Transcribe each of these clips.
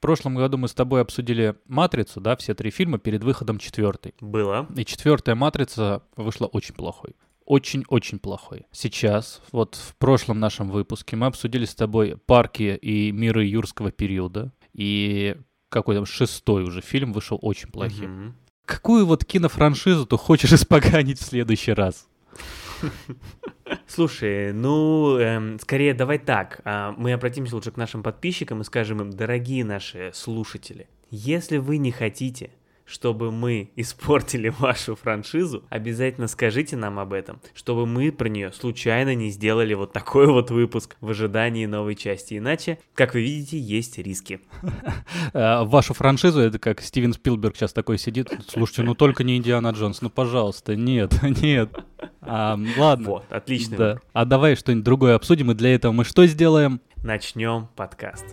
прошлом году мы с тобой обсудили «Матрицу», да, все три фильма перед выходом четвертой. Было. И четвертая «Матрица» вышла очень плохой очень-очень плохой. Сейчас, вот в прошлом нашем выпуске мы обсудили с тобой парки и миры юрского периода. И какой там шестой уже фильм вышел очень плохим. Угу. Какую вот кинофраншизу ты хочешь испоганить в следующий раз? Слушай, ну, эм, скорее давай так. А, мы обратимся лучше к нашим подписчикам и скажем им, дорогие наши слушатели, если вы не хотите чтобы мы испортили вашу франшизу, обязательно скажите нам об этом, чтобы мы про нее случайно не сделали вот такой вот выпуск в ожидании новой части. Иначе, как вы видите, есть риски. Э, вашу франшизу, это как Стивен Спилберг сейчас такой сидит, слушайте, ну только не Индиана Джонс, ну пожалуйста, нет, нет. А, ладно. Вот, отлично. Да. А давай что-нибудь другое обсудим, и для этого мы что сделаем? Начнем подкаст.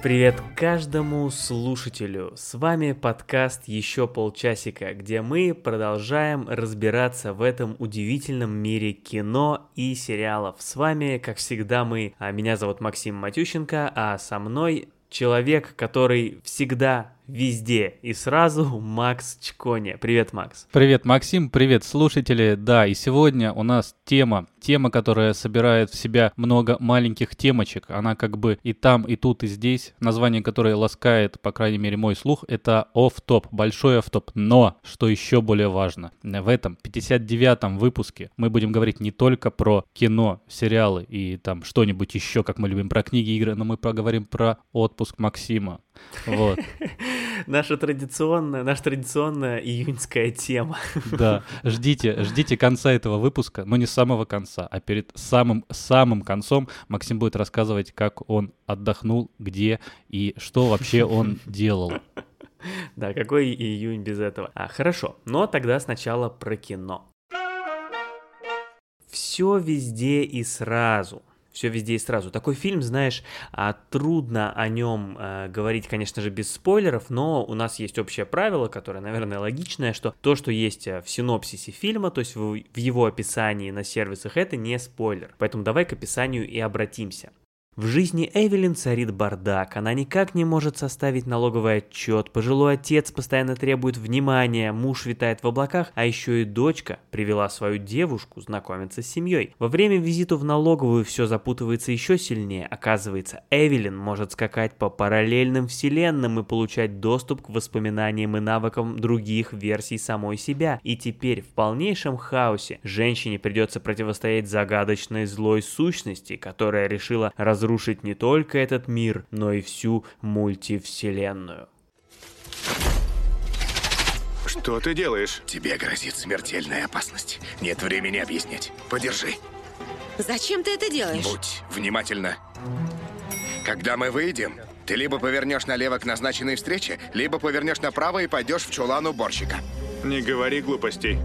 Привет каждому слушателю! С вами подкаст «Еще полчасика», где мы продолжаем разбираться в этом удивительном мире кино и сериалов. С вами, как всегда, мы, а меня зовут Максим Матющенко, а со мной человек, который всегда везде и сразу Макс Чкони. Привет, Макс. Привет, Максим, привет, слушатели. Да, и сегодня у нас тема, тема, которая собирает в себя много маленьких темочек. Она как бы и там, и тут, и здесь. Название, которое ласкает, по крайней мере, мой слух, это оф-топ, большой оф-топ. Но, что еще более важно, в этом 59-м выпуске мы будем говорить не только про кино, сериалы и там что-нибудь еще, как мы любим, про книги, игры, но мы поговорим про отпуск Максима. Вот. Наша традиционная, наша традиционная июньская тема. Да, ждите, ждите конца этого выпуска, но не самого конца, а перед самым самым концом Максим будет рассказывать, как он отдохнул, где и что вообще он делал. Да, какой июнь без этого? А, хорошо, но тогда сначала про кино. Все везде и сразу все везде и сразу. Такой фильм, знаешь, а, трудно о нем а, говорить, конечно же, без спойлеров, но у нас есть общее правило, которое, наверное, логичное, что то, что есть а, в синопсисе фильма, то есть в его описании на сервисах, это не спойлер. Поэтому давай к описанию и обратимся. В жизни Эвелин царит бардак, она никак не может составить налоговый отчет, пожилой отец постоянно требует внимания, муж витает в облаках, а еще и дочка привела свою девушку знакомиться с семьей. Во время визита в налоговую все запутывается еще сильнее. Оказывается, Эвелин может скакать по параллельным вселенным и получать доступ к воспоминаниям и навыкам других версий самой себя. И теперь в полнейшем хаосе женщине придется противостоять загадочной злой сущности, которая решила разрушить разрушить не только этот мир, но и всю мультивселенную. Что ты делаешь? Тебе грозит смертельная опасность. Нет времени объяснять. Подержи. Зачем ты это делаешь? Будь внимательна. Когда мы выйдем, ты либо повернешь налево к назначенной встрече, либо повернешь направо и пойдешь в чулан уборщика. Не говори глупостей.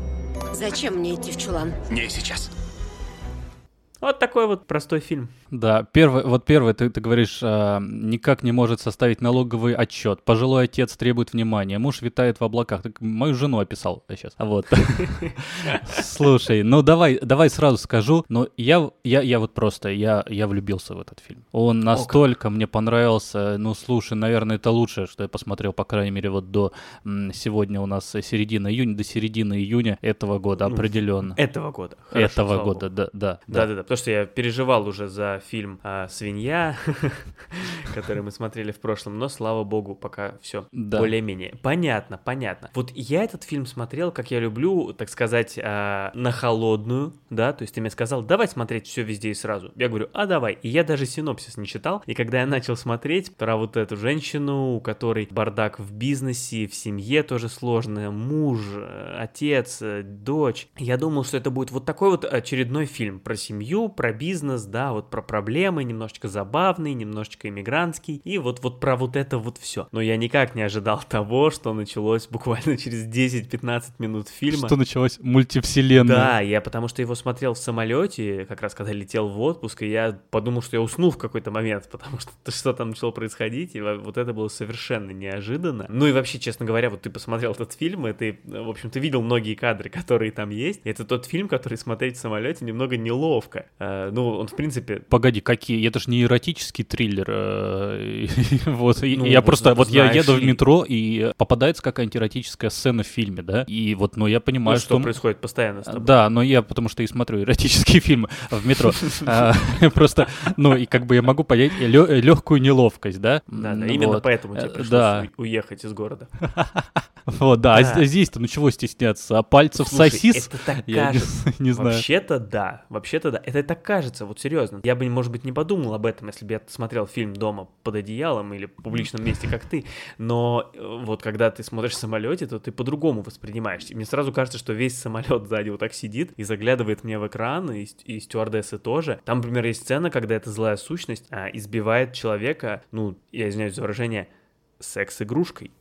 Зачем мне идти в чулан? Не сейчас. Вот такой вот простой фильм. Да, первый, вот первый, ты, ты говоришь, э, никак не может составить налоговый отчет. Пожилой отец требует внимания, муж витает в облаках. Ты мою жену описал сейчас. Вот. Слушай, ну давай, давай сразу скажу, но я, я, я вот просто, я, я влюбился в этот фильм. Он настолько мне понравился, ну слушай, наверное, это лучшее, что я посмотрел, по крайней мере, вот до сегодня у нас середина июня, до середины июня этого года ну, определенно. Этого года. Этого года, да, да. Да, да, да, потому что я переживал уже за фильм а, «Свинья», который мы смотрели в прошлом, но, слава богу, пока все да. более-менее. Понятно, понятно. Вот я этот фильм смотрел, как я люблю, так сказать, а, на холодную, да, то есть ты мне сказал, давай смотреть все везде и сразу. Я говорю, а давай. И я даже синопсис не читал, и когда я начал смотреть про вот эту женщину, у которой бардак в бизнесе, в семье тоже сложно, муж, отец, дочь, я думал, что это будет вот такой вот очередной фильм про семью, про бизнес, да, вот про проблемы, немножечко забавный, немножечко иммигрант американский, и вот, вот про вот это вот все. Но я никак не ожидал того, что началось буквально через 10-15 минут фильма. Что началось мультивселенная. Да, я потому что его смотрел в самолете, как раз когда летел в отпуск, и я подумал, что я уснул в какой-то момент, потому что что там начало происходить, и вот это было совершенно неожиданно. Ну и вообще, честно говоря, вот ты посмотрел этот фильм, и ты, в общем, ты видел многие кадры, которые там есть. Это тот фильм, который смотреть в самолете немного неловко. Э, ну, он, в принципе... Погоди, какие? Это же не эротический триллер. э, Вот, Ну, я вот просто, вот я еду в метро, и попадается какая-нибудь эротическая сцена в фильме, да? И вот, ну, я Ну, понимаю, что что... происходит постоянно с тобой. Да, но я потому что и смотрю эротические фильмы в метро. А, Просто, ну, и как бы я могу понять легкую неловкость, да? Да, да, именно поэтому тебе Э, пришлось уехать из города. вот, да. А з- здесь-то, ну чего стесняться? А пальцев сосис? это так кажется. не знаю. Вообще-то да, вообще-то да. Это так кажется, вот серьезно. Я бы, может быть, не подумал об этом, если бы я смотрел фильм дома под одеялом или в публичном месте, как ты. Но э, вот когда ты смотришь в самолете, то ты по-другому воспринимаешь. Мне сразу кажется, что весь самолет сзади вот так сидит и заглядывает мне в экран, и, и стюардессы тоже. Там, например, есть сцена, когда эта злая сущность а, избивает человека, ну, я извиняюсь за выражение, секс-игрушкой.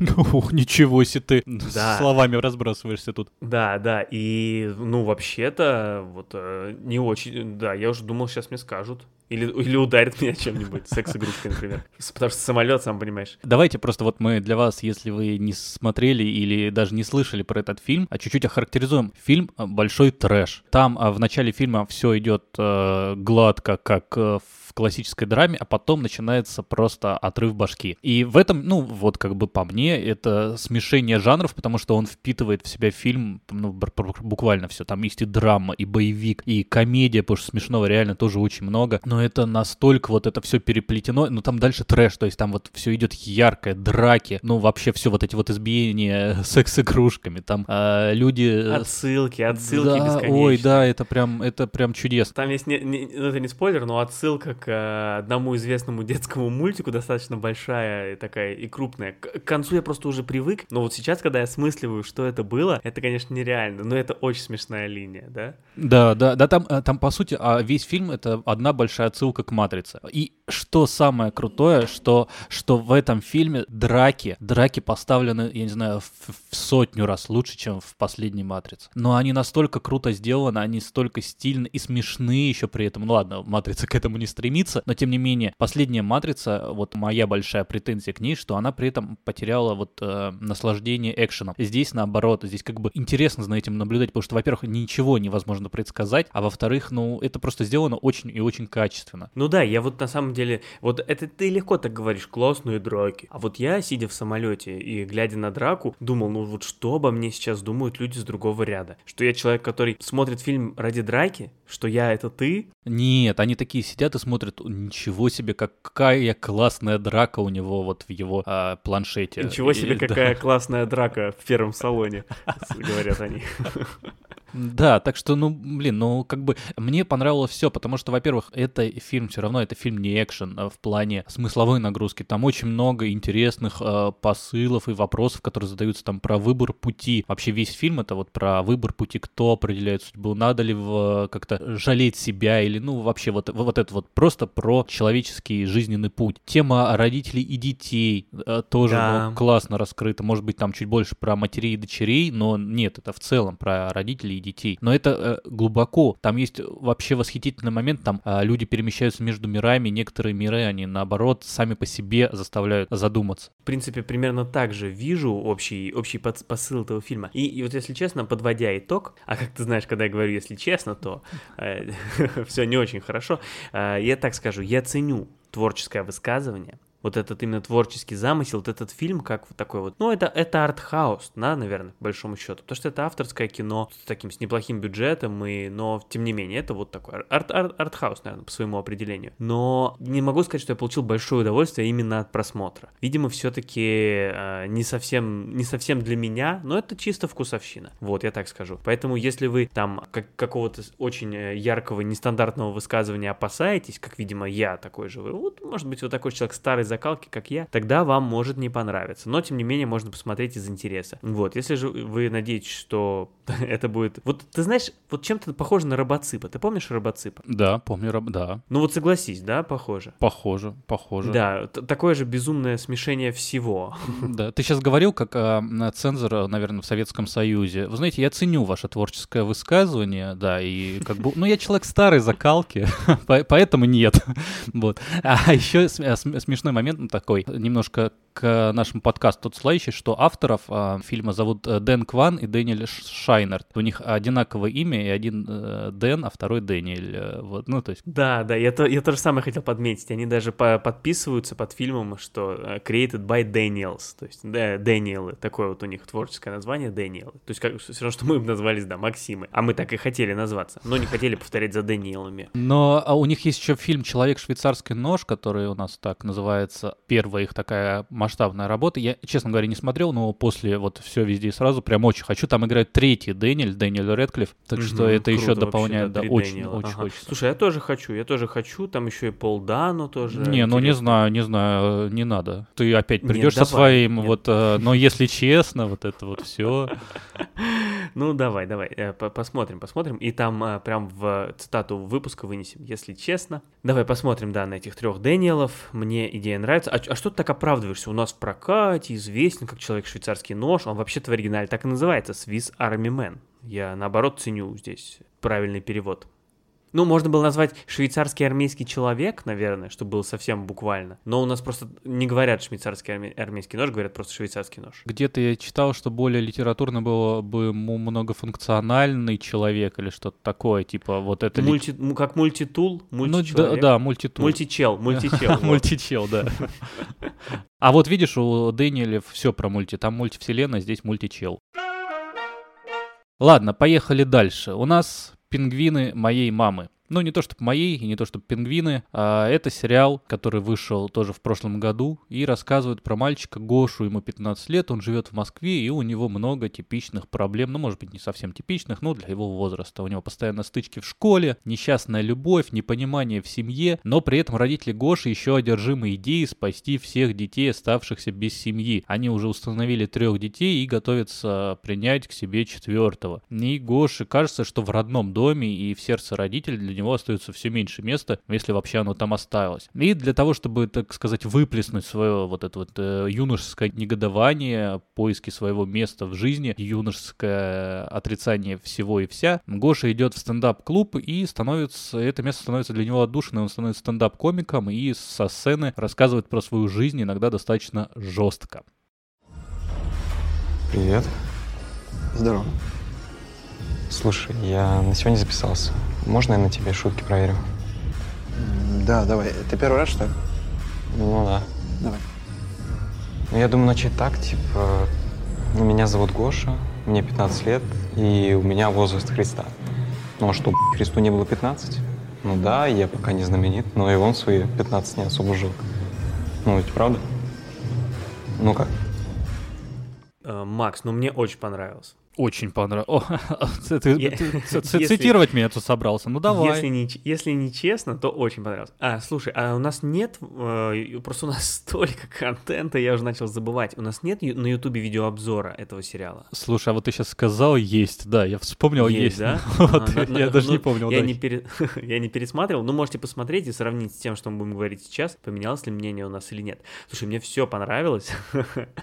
Ух, ничего себе ты Да. словами разбрасываешься тут. Да, да, и, ну, вообще-то, вот, э, не очень, да, я уже думал, сейчас мне скажут. Или, или ударят меня чем-нибудь, секс-игрушкой, например. Потому что самолет, сам понимаешь. Давайте просто вот мы для вас, если вы не смотрели или даже не слышали про этот фильм, а чуть-чуть охарактеризуем. Фильм э, большой трэш. Там а, в начале фильма все идет э, гладко, как э, в классической драме, а потом начинается просто отрыв башки. И в этом, ну вот как бы по мне, это смешение жанров, потому что он впитывает в себя фильм, ну буквально все. Там есть и драма, и боевик, и комедия, потому что смешного реально тоже очень много. Но это настолько вот это все переплетено, ну там дальше трэш, то есть там вот все идет яркое, драки, ну вообще все вот эти вот избиения секс-игрушками, там а, люди... Отсылки, отсылки да, бесконечные. Ой, да, это прям, это прям чудесно. Там есть, не, не- ну, это не спойлер, но отсылка к одному известному детскому мультику, достаточно большая такая и крупная. К, концу я просто уже привык, но вот сейчас, когда я смысливаю, что это было, это, конечно, нереально, но это очень смешная линия, да? Да, да, да, там, э, там по сути а весь фильм это одна большая отсылка к Матрице. И что самое крутое, что, что в этом фильме драки, драки поставлены, я не знаю, в, в сотню раз лучше, чем в последней Матрице. Но они настолько круто сделаны, они столько стильны и смешные еще при этом. Ну ладно, Матрица к этому не стремится, но тем не менее, последняя Матрица, вот моя большая претензия к ней, что она при этом потеряла вот э, наслаждение экшеном. Здесь наоборот, здесь как бы интересно за этим наблюдать, потому что, во-первых, ничего невозможно предсказать, а во-вторых, ну, это просто сделано очень и очень качественно. Ну да, я вот на самом деле, вот это ты легко так говоришь, классные драки. А вот я, сидя в самолете и глядя на драку, думал, ну вот что обо мне сейчас думают люди с другого ряда? Что я человек, который смотрит фильм ради драки? Что я это ты? Нет, они такие сидят и смотрят, ничего себе, какая классная драка у него вот в его а, планшете. Ничего И- себе, да. какая классная драка в первом салоне, говорят они. Да, так что, ну, блин, ну, как бы мне понравилось все, потому что, во-первых, это фильм все равно, это фильм не экшен а в плане смысловой нагрузки. Там очень много интересных э, посылов и вопросов, которые задаются там про выбор пути. Вообще весь фильм это вот про выбор пути, кто определяет судьбу, надо ли в, как-то жалеть себя или, ну, вообще вот, вот это вот просто про человеческий жизненный путь. Тема родителей и детей э, тоже Да. ну, классно раскрыта. Может быть, там чуть больше про матерей и дочерей, но нет, это в целом про родителей и детей. Но это э, глубоко. Там есть вообще восхитительный момент, там э, люди перемещаются между мирами, некоторые миры, они наоборот сами по себе заставляют задуматься. В принципе, примерно так же вижу общий, общий посыл этого фильма. И, и вот если честно, подводя итог, а как ты знаешь, когда я говорю «если честно», то все не очень хорошо, э, я так скажу, я ценю творческое высказывание, вот этот именно творческий замысел, вот этот фильм, как вот такой вот, ну, это, это артхаус, да, наверное, по большому счету, потому что это авторское кино с таким, с неплохим бюджетом, и, но, тем не менее, это вот такой арт, арт, артхаус, наверное, по своему определению. Но не могу сказать, что я получил большое удовольствие именно от просмотра. Видимо, все-таки не совсем, не совсем для меня, но это чисто вкусовщина, вот, я так скажу. Поэтому, если вы там как, какого-то очень э, яркого, нестандартного высказывания опасаетесь, как, видимо, я такой же, вы, вот, может быть, вот такой человек старой закалки, как я, тогда вам может не понравиться. Но, тем не менее, можно посмотреть из интереса. Вот, если же вы надеетесь, что Это будет... Вот ты знаешь, вот чем-то похоже на робоципа. Ты помнишь робоципа? Да, помню, раб- да. Ну вот согласись, да, похоже? Похоже, похоже. Да, такое же безумное смешение всего. Да, ты сейчас говорил как а, цензор, наверное, в Советском Союзе. Вы знаете, я ценю ваше творческое высказывание, да, и как бы, ну, я человек старой закалки, по- поэтому нет. Вот. А еще см- смешной момент такой, немножко к нашему подкасту отсылающий, что авторов а, фильма зовут э, Дэн Кван и Дэниэль Ш- Шайнерт. У них одинаковое имя, и один э, Дэн, а второй Дэниэль. э, Вот, ну, то есть Да, да, я то, я то же самое хотел подметить. Они даже по- подписываются под фильмом, что э, created by Daniels. То есть, да, Дэниелы. Такое вот у них творческое название Дэниелы. То есть, как, все равно, что мы бы назвались, да, Максимы. А мы так и хотели назваться, но не хотели повторять за Дэниелами. Но а у них есть еще фильм «Человек швейцарский нож», который у нас так называется. Первая их такая масштабная работа. Я, честно говоря, не смотрел, но после вот все везде и сразу прям очень хочу. Там играет третий Дэниэль, Дэниэль Редклифф. Так что Мгм, это еще дополняет, вообще, да, очень, Дэниела. очень Ага. хочется. Слушай, я тоже хочу, я тоже хочу. Там еще и Пол Дано тоже. Не, ну не интересно. знаю, не знаю, не надо. Ты опять придешь со своим, нет. вот, э, но если честно, вот это вот все. Ну, давай, давай, э, по- посмотрим, посмотрим. И там э, прям в цитату выпуска вынесем, если честно. Давай посмотрим, да, на этих трех Дэниелов. Мне идея нравится. А, а что ты так оправдываешься? У нас в прокате известен как человек-швейцарский нож. Он вообще-то в оригинале так и называется. Swiss Army Man. Я, наоборот, ценю здесь правильный перевод. Ну, можно было назвать швейцарский армейский человек, наверное, чтобы было совсем буквально. Но у нас просто не говорят швейцарский арме- армейский нож, говорят просто швейцарский нож. Где-то я читал, что более литературно было бы многофункциональный человек или что-то такое, типа вот это... ли- Мульти- му- как мультитул, Ну да, да, мультитул. Мультичел, мультичел. Мультичел, да. А вот видишь, у Дэниеля все про мульти. Там мультивселенная, здесь мультичел. Ладно, поехали дальше. У нас пингвины моей мамы. Ну, не то чтобы моей, и не то чтобы пингвины, а это сериал, который вышел тоже в прошлом году и рассказывает про мальчика Гошу, ему 15 лет, он живет в Москве, и у него много типичных проблем, ну, может быть, не совсем типичных, но для его возраста. У него постоянно стычки в школе, несчастная любовь, непонимание в семье, но при этом родители Гоши еще одержимы идеей спасти всех детей, оставшихся без семьи. Они уже установили трех детей и готовятся принять к себе четвертого. И Гоше кажется, что в родном доме и в сердце родителей для него остается все меньше места, если вообще оно там осталось. И для того, чтобы, так сказать, выплеснуть свое вот это вот э, юношеское негодование, поиски своего места в жизни, юношеское отрицание всего и вся, Гоша идет в стендап-клуб и становится, это место становится для него отдушиной, он становится стендап-комиком и со сцены рассказывает про свою жизнь иногда достаточно жестко. Привет. Здорово. Слушай, я на сегодня записался. Можно я на тебе шутки проверю? Да, давай. Ты первый раз, что ли? Ну да. Давай. Ну, я думаю, начать так, типа... ну, Меня зовут Гоша, мне 15 лет, и у меня возраст Христа. Ну, а что, Христу не было 15? Ну да, я пока не знаменит, но и он свои 15 не особо жил. Ну, ведь правда? Ну как? Э, Макс, ну мне очень понравилось. Очень понравилось. Цитировать меня тут собрался? Ну давай. Если не, ч- если не честно, то очень понравилось. А, слушай, а у нас нет, э, просто у нас столько контента, я уже начал забывать. У нас нет на Ютубе видеообзора этого сериала. Слушай, а вот ты сейчас сказал есть, да, я вспомнил есть. да? А, я даже ну, не помнил. Я не, пересматривал, но можете посмотреть и сравнить с тем, что мы будем говорить сейчас, поменялось ли мнение у нас или нет. Слушай, мне все понравилось.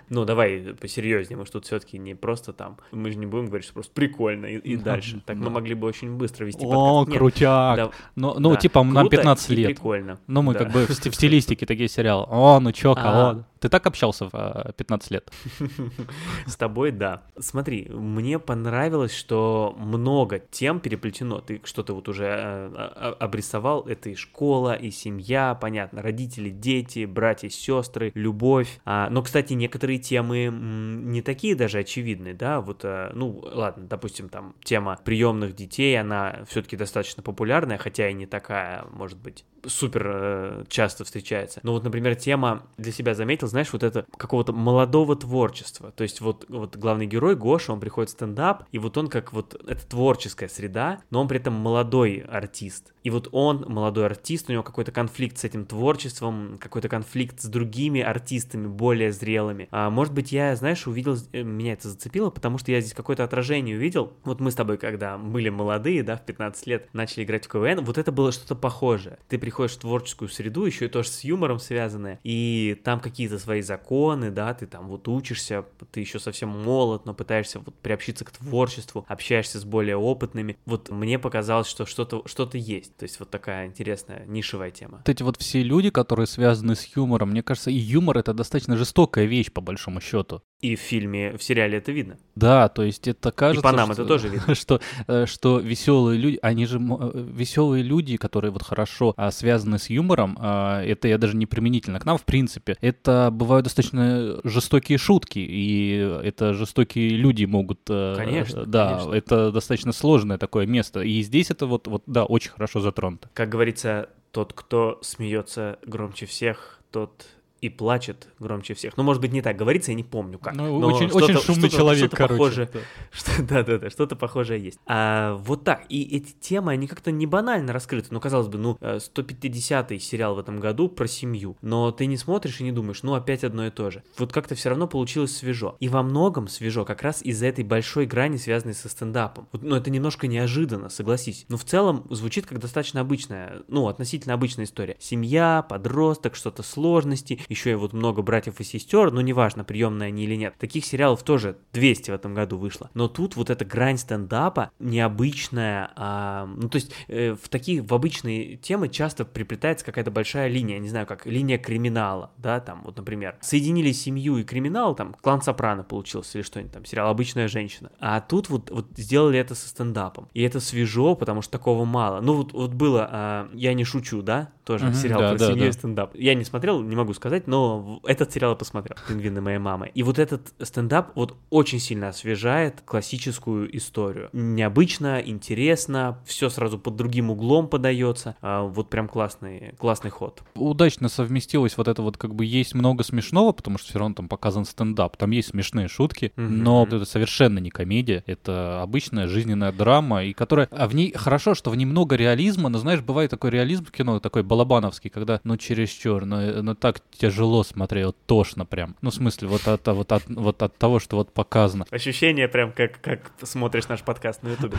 ну, давай посерьезнее, мы же тут все-таки не просто там, мы же не будем говорить, что просто прикольно и, и Да, дальше. Так мы да. могли бы очень быстро вести О, подкаст. Нет, крутяк. да, Ну, ну да, типа, нам круто 15 и лет. прикольно. Ну, мы Да. как бы в, в стилистике такие сериалы. О, ну чё, А. кого? Ты так общался в э, 15 лет? С тобой, да. Смотри, мне понравилось, что много тем переплетено. Ты что-то вот уже э, обрисовал. Это и школа, и семья, понятно, родители, дети, братья, сестры, любовь. А, но, кстати, некоторые темы не такие даже очевидные, да. Вот, э, ну, ладно, допустим, там тема приемных детей, она все-таки достаточно популярная, хотя и не такая, может быть, супер э, часто встречается. Но вот, например, тема для себя заметил, знаешь, вот это какого-то молодого творчества. То есть вот, вот главный герой Гоша, он приходит в стендап, и вот он как вот, это творческая среда, но он при этом молодой артист. И вот он, молодой артист, у него какой-то конфликт с этим творчеством, какой-то конфликт с другими артистами, более зрелыми. А, может быть, я, знаешь, увидел, э, меня это зацепило, потому что я здесь какое-то отражение увидел. Вот мы с тобой, когда были молодые, да, в 15 лет, начали играть в КВН, вот это было что-то похожее. Ты приходишь в творческую среду, еще и тоже с юмором связанное, и там какие-то свои законы, да, ты там вот учишься, ты еще совсем молод, но пытаешься вот приобщиться к творчеству, общаешься с более опытными. Вот мне показалось, что что-то что есть. То есть вот такая интересная нишевая тема. Вот эти вот все люди, которые связаны с юмором, мне кажется, и юмор это достаточно жестокая вещь, по большому счету. И в фильме, в сериале это видно. Да, то есть это кажется... И по нам что, это тоже видно. Что, э, что веселые люди, они же э, веселые люди, которые вот хорошо а, связаны с юмором, а, это я даже не применительно к нам, в принципе, это бывают достаточно жестокие шутки, и это жестокие люди могут... э, Конечно, Да, конечно. это достаточно сложное такое место, и здесь это вот, вот да, очень хорошо затронуто. Как говорится, тот, кто смеется громче всех, тот и плачет громче всех. Ну, может быть, не так говорится, я не помню как. Ну, но очень, очень шумный человек, что-то короче. похожее. да. Что, да-да-да, что-то похожее есть. А, вот так. И эти темы, они как-то не банально раскрыты. Ну, казалось бы, ну, э, 150-й сериал в этом году про семью. Но ты не смотришь и не думаешь, ну, опять одно и то же. Вот как-то все равно получилось свежо. И во многом свежо как раз из-за этой большой грани, связанной со стендапом. Вот, ну, это немножко неожиданно, согласись. Но в целом звучит как достаточно обычная, ну, относительно обычная история. Семья, подросток, что-то сложности, еще и вот много братьев и сестер, но неважно, приемные они или нет. Таких сериалов тоже 200 в этом году вышло. Но тут вот эта грань стендапа необычная, а, ну то есть э, в такие, в обычные темы часто приплетается какая-то большая линия, не знаю, как линия криминала, да, там вот, например, соединили семью и криминал, там, клан Сопрано получился или что-нибудь там, сериал «Обычная женщина». А тут вот, вот сделали это со стендапом. И это свежо, потому что такого мало. Ну вот, вот было а, «Я не шучу», да, тоже Мгм, сериал да, про да, семью да. и стендап. Я не смотрел, не могу сказать, но в- этот сериал я посмотрел. «Пингвины моей мамы». И вот этот стендап вот очень сильно освежает классическую историю. Необычно, интересно, все сразу под другим углом подается. А, вот прям классный, классный ход. удачно совместилось вот это вот как бы есть много смешного, потому что все равно там показан стендап, там есть смешные шутки, Мгм. но это совершенно не комедия, это обычная жизненная драма, и которая, а в ней хорошо, что в ней много реализма, но знаешь, бывает такой реализм в кино, такой балабановский, когда, ну, чересчур, ну, ну так тяжело смотреть, вот тошно прям, ну, в смысле, вот от, вот от, вот от того, что вот показано. Ощущение прям как, как смотришь наш подкаст на ютубе.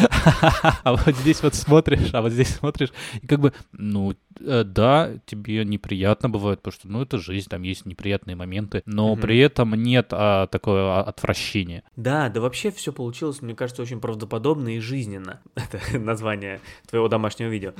А вот здесь вот смотришь, а вот здесь смотришь, и как бы, ну, э, да, тебе неприятно бывает, потому что, ну, это жизнь, там есть неприятные моменты, но Мгм. при этом нет а, такого а, отвращения. Да, да вообще все получилось, мне кажется, очень правдоподобно и жизненно. Это название твоего домашнего видео.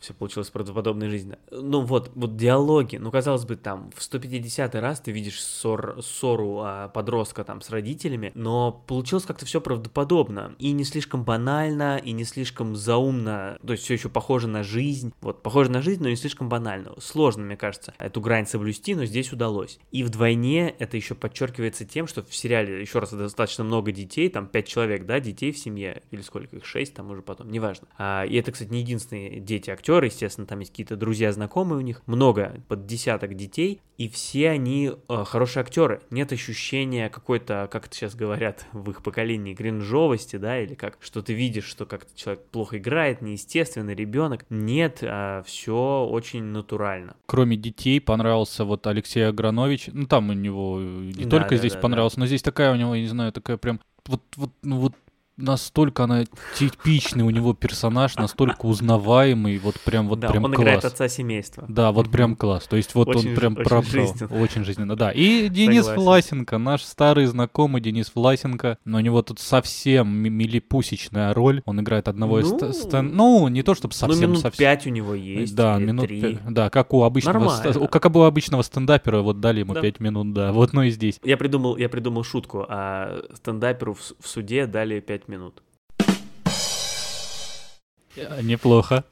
Все получилось правдоподобно и жизненно. Ну вот, вот диалоги. Ну, казалось бы, там в 150 раз ты видишь ссор, ссору а, подростка там с родителями, но получилось как-то все правдоподобно. И не слишком банально, и не слишком заумно. То есть все еще похоже на жизнь. Вот, похоже на жизнь, но не слишком банально. Сложно, мне кажется, эту грань соблюсти, но здесь удалось. И вдвойне это еще подчеркивается тем, что в сериале, еще раз, достаточно много детей, там 5 человек, да, детей в семье, или сколько их, 6 там уже потом, неважно. А, и это, кстати, не единственные дети актеры, естественно, там есть какие-то друзья, знакомые у них, много, под десяток детей, и все они э, хорошие актеры. Нет ощущения какой-то, как это сейчас говорят в их поколении, кринжовости, да, или как, что ты видишь, что как-то человек плохо играет, неестественный ребенок. Нет, все очень натурально. Кроме детей понравился вот Алексей Агранович, ну, там у него не Да, только да, здесь да, да. понравился, но здесь такая у него, я не знаю, такая прям, вот, вот, ну, вот настолько она типичный у него персонаж, настолько узнаваемый, вот прям, вот да, прям он класс. играет отца семейства. Да, вот прям класс. То есть вот Очень он прям очень жизненно. Очень жизненно, да. И Денис Согласен. Власенко, наш старый знакомый Денис Власенко. Но у него тут совсем ми- милипусечная роль. Он играет одного из... Ну, ст- стен- Ну, не то чтобы ну, совсем... минут совсем... пять у него есть. Да, минут три. пять. Да, как у обычного, Нормально. ст- как у обычного стендапера, вот дали ему Да. 5 минут, да. Вот, ну и здесь. Я придумал, я придумал шутку, а стендаперу в, в суде дали 5 минут. Э, Неплохо.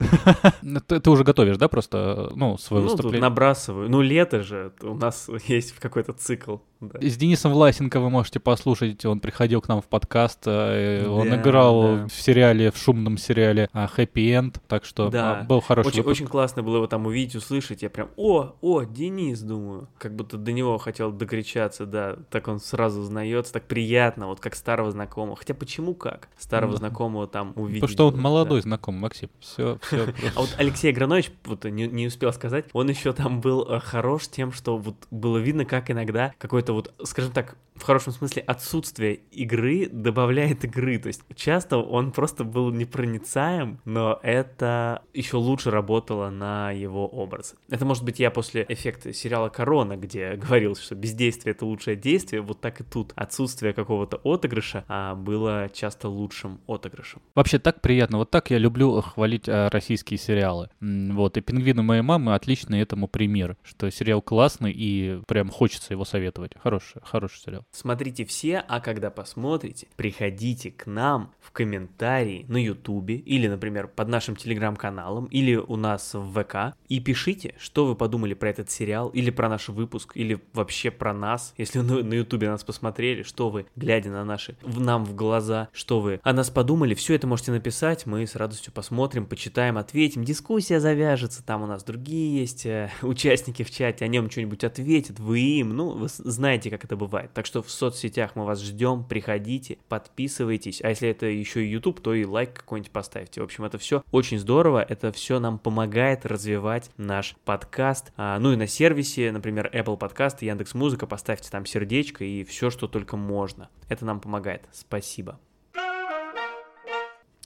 Ну, Ты, ты уже готовишь, да, просто, ну, свое ну, выступление? набрасываю. Ну, лето же, у нас есть какой-то цикл. Да. С Денисом Власенко вы можете послушать. Он приходил к нам в подкаст. э, Он Да, играл да. в сериале, в шумном сериале а, Happy End. Так что Да. а, был хороший Очень, выпуск. очень классно было его там увидеть, услышать. Я прям, о, о, Денис, думаю. Как будто до него хотел докричаться, да. Так он сразу узнается, так приятно, вот как старого знакомого. Хотя почему как? Старого Да. знакомого там увидеть. Потому что он молодой да. знакомый, Максим. Все, все. А вот Алексей Агранович, вот не, не успел сказать, он еще там был э, хорош тем, что вот было видно, как иногда какой-то вот, скажем так, в хорошем смысле отсутствие игры добавляет игры. То есть часто он просто был непроницаем, но это еще лучше работало на его образ. Это может быть я после эффекта сериала «Корона», где говорил, что бездействие — это лучшее действие, вот так и тут. Отсутствие какого-то отыгрыша а, было часто лучшим отыгрышем. Вообще так приятно. Вот так я люблю хвалить а, российские сериалы. Вот, и «Пингвины моей мамы» отличный этому пример, что сериал классный и прям хочется его советовать. Хороший, хороший сериал. Смотрите все, а когда посмотрите, приходите к нам в комментарии на Ютубе или, например, под нашим телеграм-каналом или у нас в ВК и пишите, что вы подумали про этот сериал или про наш выпуск или вообще про нас. Если вы на Ютубе нас посмотрели, что вы, глядя на наши, в нам в глаза, что вы о нас подумали, все это можете написать, мы с радостью посмотрим, почитаем, ответим, дискуссия завяжется, там у нас другие есть э, участники в чате, о нем что-нибудь ответят, вы им, ну, вы знаете, как это бывает. Так что в соцсетях мы вас ждем, приходите, подписывайтесь, а если это еще и YouTube, то и лайк какой-нибудь поставьте. В общем, это все очень здорово, это все нам помогает развивать наш подкаст. А, ну и на сервисе, например, Apple Podcast, Яндекс Музыка, поставьте там сердечко и все, что только можно. Это нам помогает. Спасибо.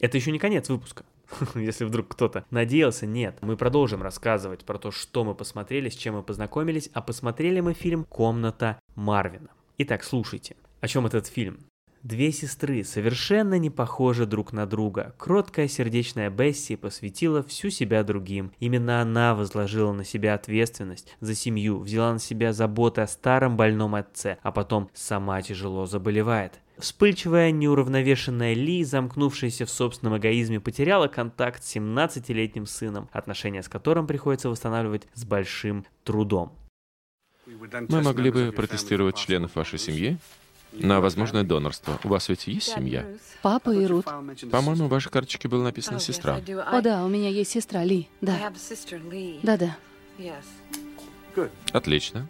Это еще не конец выпуска. Если вдруг кто-то надеялся, нет. Мы продолжим рассказывать про то, что мы посмотрели, с чем мы познакомились, а посмотрели мы фильм «Комната Марвина». Итак, слушайте. О чем этот фильм? Две сестры совершенно не похожи друг на друга. Кроткая сердечная Бесси посвятила всю себя другим. Именно она возложила на себя ответственность за семью, взяла на себя заботы о старом больном отце, а потом сама тяжело заболевает. Вспыльчивая, неуравновешенная Ли, замкнувшаяся в собственном эгоизме, потеряла контакт с 17-летним сыном, отношения с которым приходится восстанавливать с большим трудом. Мы могли бы протестировать членов вашей семьи на возможное донорство. У вас ведь есть семья? Папа и Рут. По-моему, в вашей карточке была написана сестра. О да, у меня есть сестра Ли. Да. Да-да. Отлично.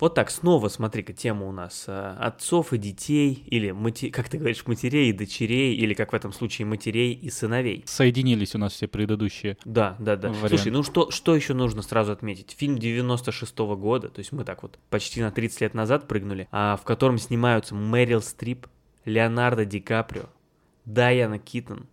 Вот так, снова, смотри-ка, тема у нас э, отцов и детей, или, мати- как ты говоришь, матерей и дочерей, или, как в этом случае, матерей и сыновей. Соединились у нас все предыдущие. Да, да, да. Вариант. Слушай, ну что, что еще нужно сразу отметить? Фильм 96-го года, то есть мы так вот почти на 30 лет назад прыгнули, а, в котором снимаются Мэрил Стрип, Леонардо Ди Каприо, Дайана Китон,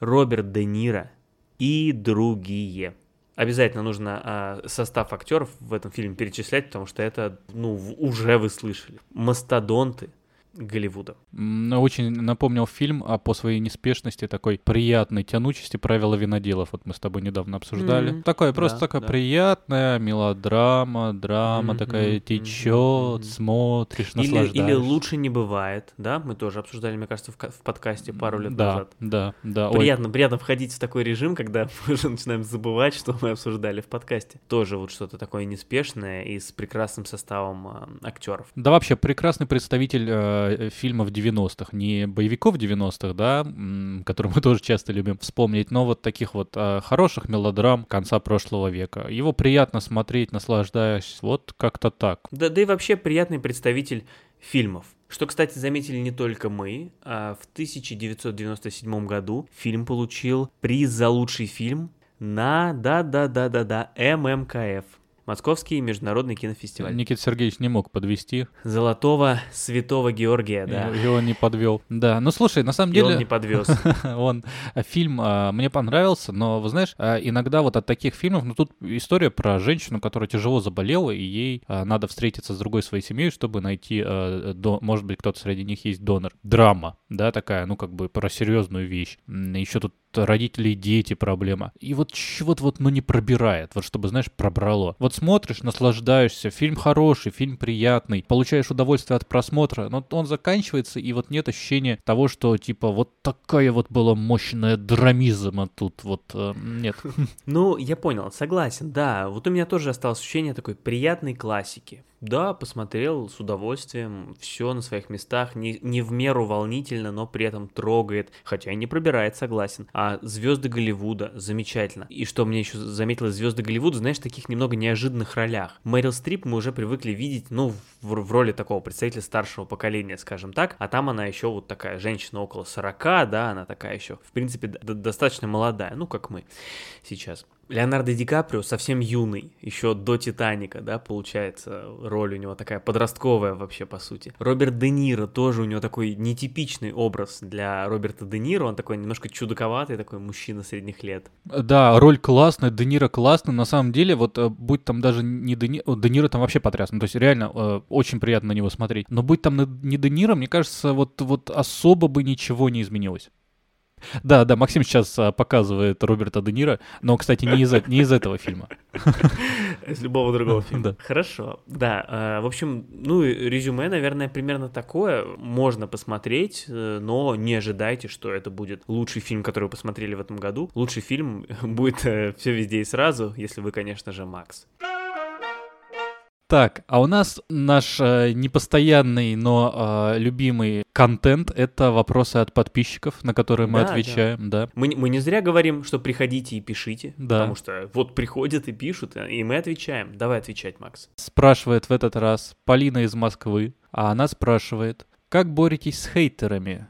Роберт Де Ниро и другие. Обязательно нужно а, состав актеров в этом фильме перечислять, потому что это, ну, уже вы слышали. Мастодонты Голливуда. Очень напомнил фильм, а по своей неспешности, такой приятной тянучести правила виноделов. Вот мы с тобой недавно обсуждали. Мгм. Такое просто Да, такая да. приятная мелодрама, драма Мгм, такая течет, мгм. смотришь, Или, наслаждаешься. или лучше не бывает, да? Мы тоже обсуждали, мне кажется, в, в подкасте пару лет да, назад. Да, да, Ой, Приятно, приятно входить в такой режим, когда мы уже начинаем забывать, что мы обсуждали в подкасте. Тоже вот что-то такое неспешное и с прекрасным составом а, актеров. Да вообще прекрасный представитель э, фильмов 90-х, не боевиков 90-х, да, которые мы тоже часто любим вспомнить, но вот таких вот э, хороших мелодрам конца прошлого века. Его приятно смотреть, наслаждаясь, вот как-то так. Да, да и вообще приятный представитель фильмов. Что, кстати, заметили не только мы. а в 1997 году фильм получил приз за лучший фильм на, да-да-да-да-да, ММКФ. Московский международный кинофестиваль. Никита Сергеевич не мог подвести, Золотого Святого Георгия, да. и, и он не подвел. Да, ну слушай, на самом И деле... он не подвез. Он а, фильм а, мне понравился, но вы знаешь, а, иногда вот от таких фильмов, ну тут история про женщину, которая тяжело заболела, и ей а, надо встретиться с другой своей семьей, чтобы найти, а, до- может быть, кто-то среди них есть донор. Драма, да, такая, ну как бы про серьезную вещь. Еще тут родители и дети проблема. И вот чего-то вот, ну не пробирает, вот чтобы, знаешь, пробрало. Вот смотришь, наслаждаешься, фильм хороший, фильм приятный, получаешь удовольствие от просмотра, но он заканчивается, и вот нет ощущения того, что типа вот такая вот была мощная драмизма тут, вот э, нет. Ну, я понял, согласен, да. Вот у меня тоже осталось ощущение такой приятной классики. Да, посмотрел с удовольствием, все на своих местах, не, не в меру волнительно, но при этом трогает, хотя и не пробирает, согласен. А звезды Голливуда замечательно. И что мне еще заметилось, звезды Голливуда, знаешь, в таких немного неожиданных ролях. Мэрил Стрип мы уже привыкли видеть, ну, в, в роли такого представителя старшего поколения, скажем так, а там она еще вот такая женщина около 40, да, она такая еще, в принципе, достаточно молодая, ну, как мы сейчас. Леонардо Ди Каприо совсем юный, еще до Титаника, да, получается, роль у него такая подростковая вообще, по сути. Роберт Де Ниро тоже у него такой нетипичный образ для Роберта Де Ниро, он такой немножко чудаковатый, такой мужчина средних лет. Да, роль классная, Де Ниро классный, на самом деле, вот э, будь там даже не Де Ниро, Де Ниро там вообще потрясный, то есть реально э, очень приятно на него смотреть, но будь там не Де Ниро, мне кажется, вот, вот особо бы ничего не изменилось. Да, да, Максим сейчас а, показывает Роберта Де Ниро, но, кстати, не из, не из этого фильма. Из любого другого фильма. Хорошо, да. А, в общем, ну, резюме, наверное, примерно такое. Можно посмотреть, э, но не ожидайте, что это будет лучший фильм, который вы посмотрели в этом году. Лучший фильм будет э, «Все везде и сразу», если вы, конечно же, Макс. Так, а у нас наш э, непостоянный, но э, любимый контент — это вопросы от подписчиков, на которые мы да, отвечаем, да. да. Мы, мы не зря говорим, что приходите и пишите, да. потому что вот приходят и пишут, и мы отвечаем. Давай отвечать, Макс. Спрашивает в этот раз Полина из Москвы, а она спрашивает, как боретесь с хейтерами?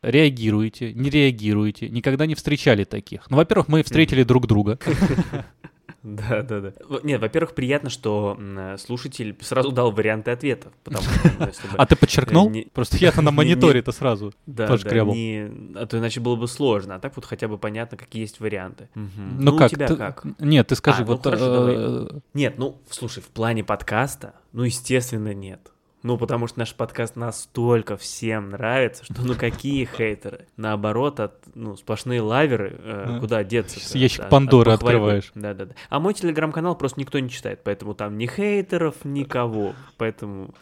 Реагируете, не реагируете, никогда не встречали таких? Ну, во-первых, мы встретили друг друга. Да, да, да. Нет, во-первых, приятно, что слушатель сразу дал варианты ответов. Ну, а ты подчеркнул? Просто я-то на мониторе-то сразу да, да, не, А то иначе было бы сложно. А так вот хотя бы понятно, какие есть варианты. Ну, ну как? как? Нет, ты скажи, а, вот... Ну, э... Нет, ну, слушай, в плане подкаста, ну, естественно, нет. Ну, потому что наш подкаст настолько всем нравится, что ну какие хейтеры. Наоборот, от, ну, сплошные лаверы, э, куда деться. С ящик от, Пандоры от открываешь. Да-да-да. А мой телеграм-канал просто никто не читает, поэтому там ни хейтеров, никого. Поэтому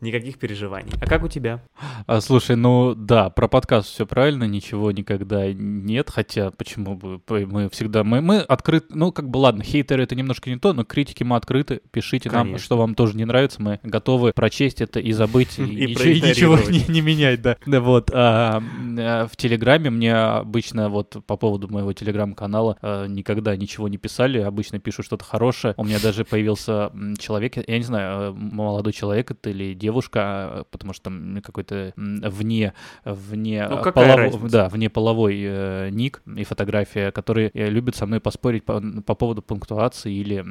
никаких переживаний. А как у тебя? А, слушай, ну да, про подкаст все правильно, ничего никогда нет, хотя почему бы мы всегда мы мы открыты, ну как бы ладно, хейтеры это немножко не то, но критики мы открыты, пишите Конечно. нам, что вам тоже не нравится, мы готовы прочесть это и забыть и, ничего не, менять, да. Да вот а, а, в Телеграме мне обычно вот по поводу моего Телеграм-канала а, никогда ничего не писали, обычно пишут что-то хорошее. У меня даже появился человек, я не знаю, молодой человек это или девушка девушка, потому что там какой-то вне, вне, ну, полов... да, вне половой э, ник и фотография, которые э, любят со мной поспорить по, по поводу пунктуации или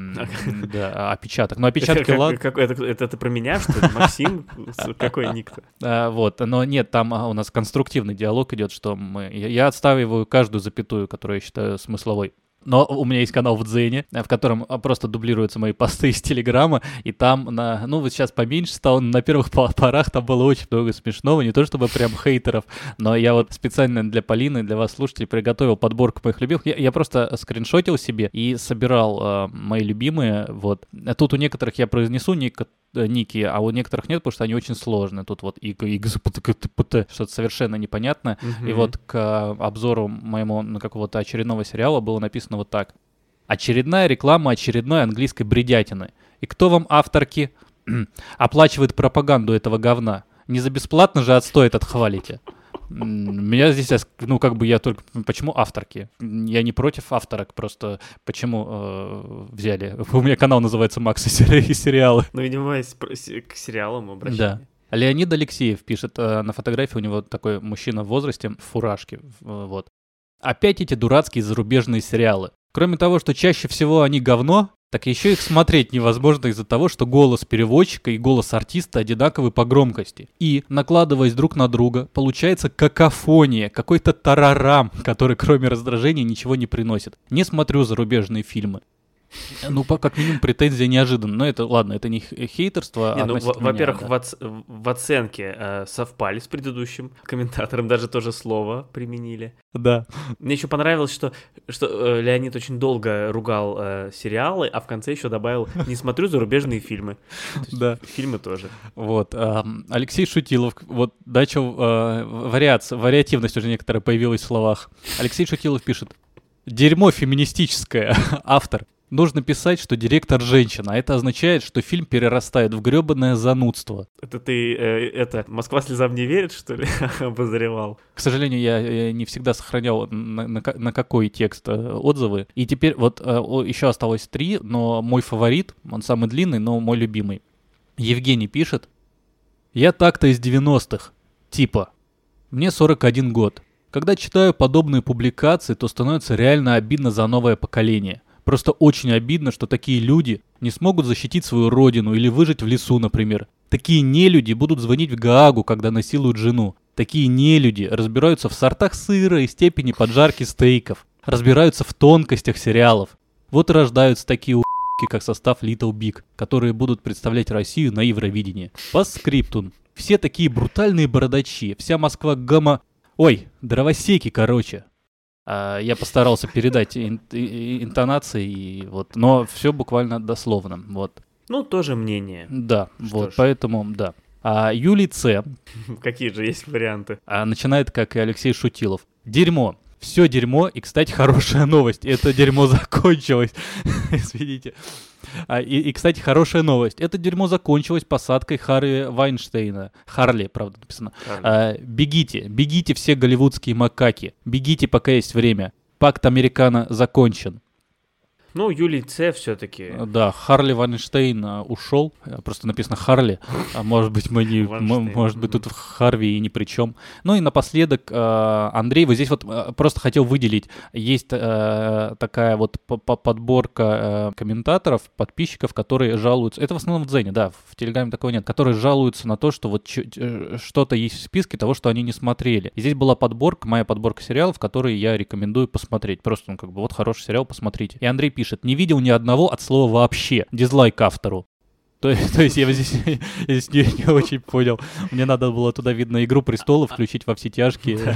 да, опечаток. Но опечатки ладно. Это, это, это про меня, что ли? Максим? Какой ник-то? А, вот, но нет, там а, у нас конструктивный диалог идет, что мы, я отстаиваю каждую запятую, которую я считаю смысловой. Но у меня есть канал в Дзене, в котором просто дублируются мои посты из Телеграма, и там, на, ну вот сейчас поменьше стало, на первых порах там было очень много смешного, не то чтобы прям хейтеров, но я вот специально для Полины, для вас, слушателей, приготовил подборку моих любимых. Я, я просто скриншотил себе и собирал э, мои любимые, вот. Тут у некоторых я произнесу э, ники, а у некоторых нет, потому что они очень сложные. Тут вот и что-то совершенно непонятно. И вот к обзору моему на какого-то очередного сериала было написано вот так. Очередная реклама очередной английской бредятины. И кто вам авторки оплачивает пропаганду этого говна? Не за бесплатно же отстой этот хвалите. Меня здесь, ну, как бы я только... Почему авторки? Я не против авторок, просто почему э, взяли? У меня канал называется «Макс и сериалы». Ну, видимо, к сериалам обращение. Да. Леонид Алексеев пишет э, на фотографии, у него такой мужчина в возрасте, в фуражке, вот. Опять эти дурацкие зарубежные сериалы. Кроме того, что чаще всего они говно, так еще их смотреть невозможно из-за того, что голос переводчика и голос артиста одинаковы по громкости. И, накладываясь друг на друга, получается какофония, какой-то тарарам, который кроме раздражения ничего не приносит. Не смотрю зарубежные фильмы. Ну, по, как минимум, претензия неожиданна. Но это, ладно, это не хейтерство. Не, ну, во-первых, да. в, оц- в оценке э, совпали с предыдущим комментатором, даже тоже слово применили. Да. Мне еще понравилось, что, что э, Леонид очень долго ругал э, сериалы, а в конце еще добавил «не смотрю зарубежные фильмы». Да. Фильмы тоже. Вот. Э, Алексей Шутилов, вот начал э, вариация, вариативность уже некоторая появилась в словах. Алексей Шутилов пишет «Дерьмо феминистическое, автор». Нужно писать, что директор женщина, а это означает, что фильм перерастает в гребаное занудство. Это ты, э, это, Москва слезам не верит, что ли, обозревал? К сожалению, я, я не всегда сохранял на, на, на какой текст э, отзывы. И теперь вот э, еще осталось три, но мой фаворит, он самый длинный, но мой любимый. Евгений пишет. Я так-то из 90-х. Типа. Мне 41 год. Когда читаю подобные публикации, то становится реально обидно за новое поколение. Просто очень обидно, что такие люди не смогут защитить свою родину или выжить в лесу, например. Такие нелюди будут звонить в Гаагу, когда насилуют жену. Такие нелюди разбираются в сортах сыра и степени поджарки стейков. Разбираются в тонкостях сериалов. Вот и рождаются такие у**ки, как состав Little Big, которые будут представлять Россию на Евровидении. По скриптум. Все такие брутальные бородачи. Вся Москва гамма... Ой, дровосеки, короче. А, я постарался передать ин- интонации, и вот, но все буквально дословно. Вот. Ну, тоже мнение. Да, Что вот, ж. поэтому, да. А Юлий Ц. Какие же есть варианты? А, начинает, как и Алексей Шутилов. Дерьмо. Все дерьмо, и, кстати, хорошая новость. Это дерьмо закончилось. Извините. А, и, и, кстати, хорошая новость. Это дерьмо закончилось посадкой Харви Вайнштейна. Харли, правда, написано. А, бегите, бегите все голливудские макаки. Бегите, пока есть время. Пакт Американо закончен. Ну, Юлий Ц все-таки. Да, Харли Вайнштейн а, ушел. Просто написано Харли. А может быть, мы не. Может быть, тут Харви и ни при чем. Ну и напоследок, Андрей, вот здесь вот просто хотел выделить. Есть такая вот подборка комментаторов, подписчиков, которые жалуются. Это в основном в Дзене, да, в Телеграме такого нет. Которые жалуются на то, что вот э, что-то есть в списке того, что они не смотрели. И здесь была подборка, моя подборка сериалов, которые я рекомендую посмотреть. Просто, ну, как бы, вот хороший сериал, посмотрите. И Андрей пишет, не видел ни одного от слова вообще. Дизлайк автору. То, то есть я здесь, я здесь не, не очень понял. Мне надо было туда, видно, «Игру престолов» включить во все тяжкие.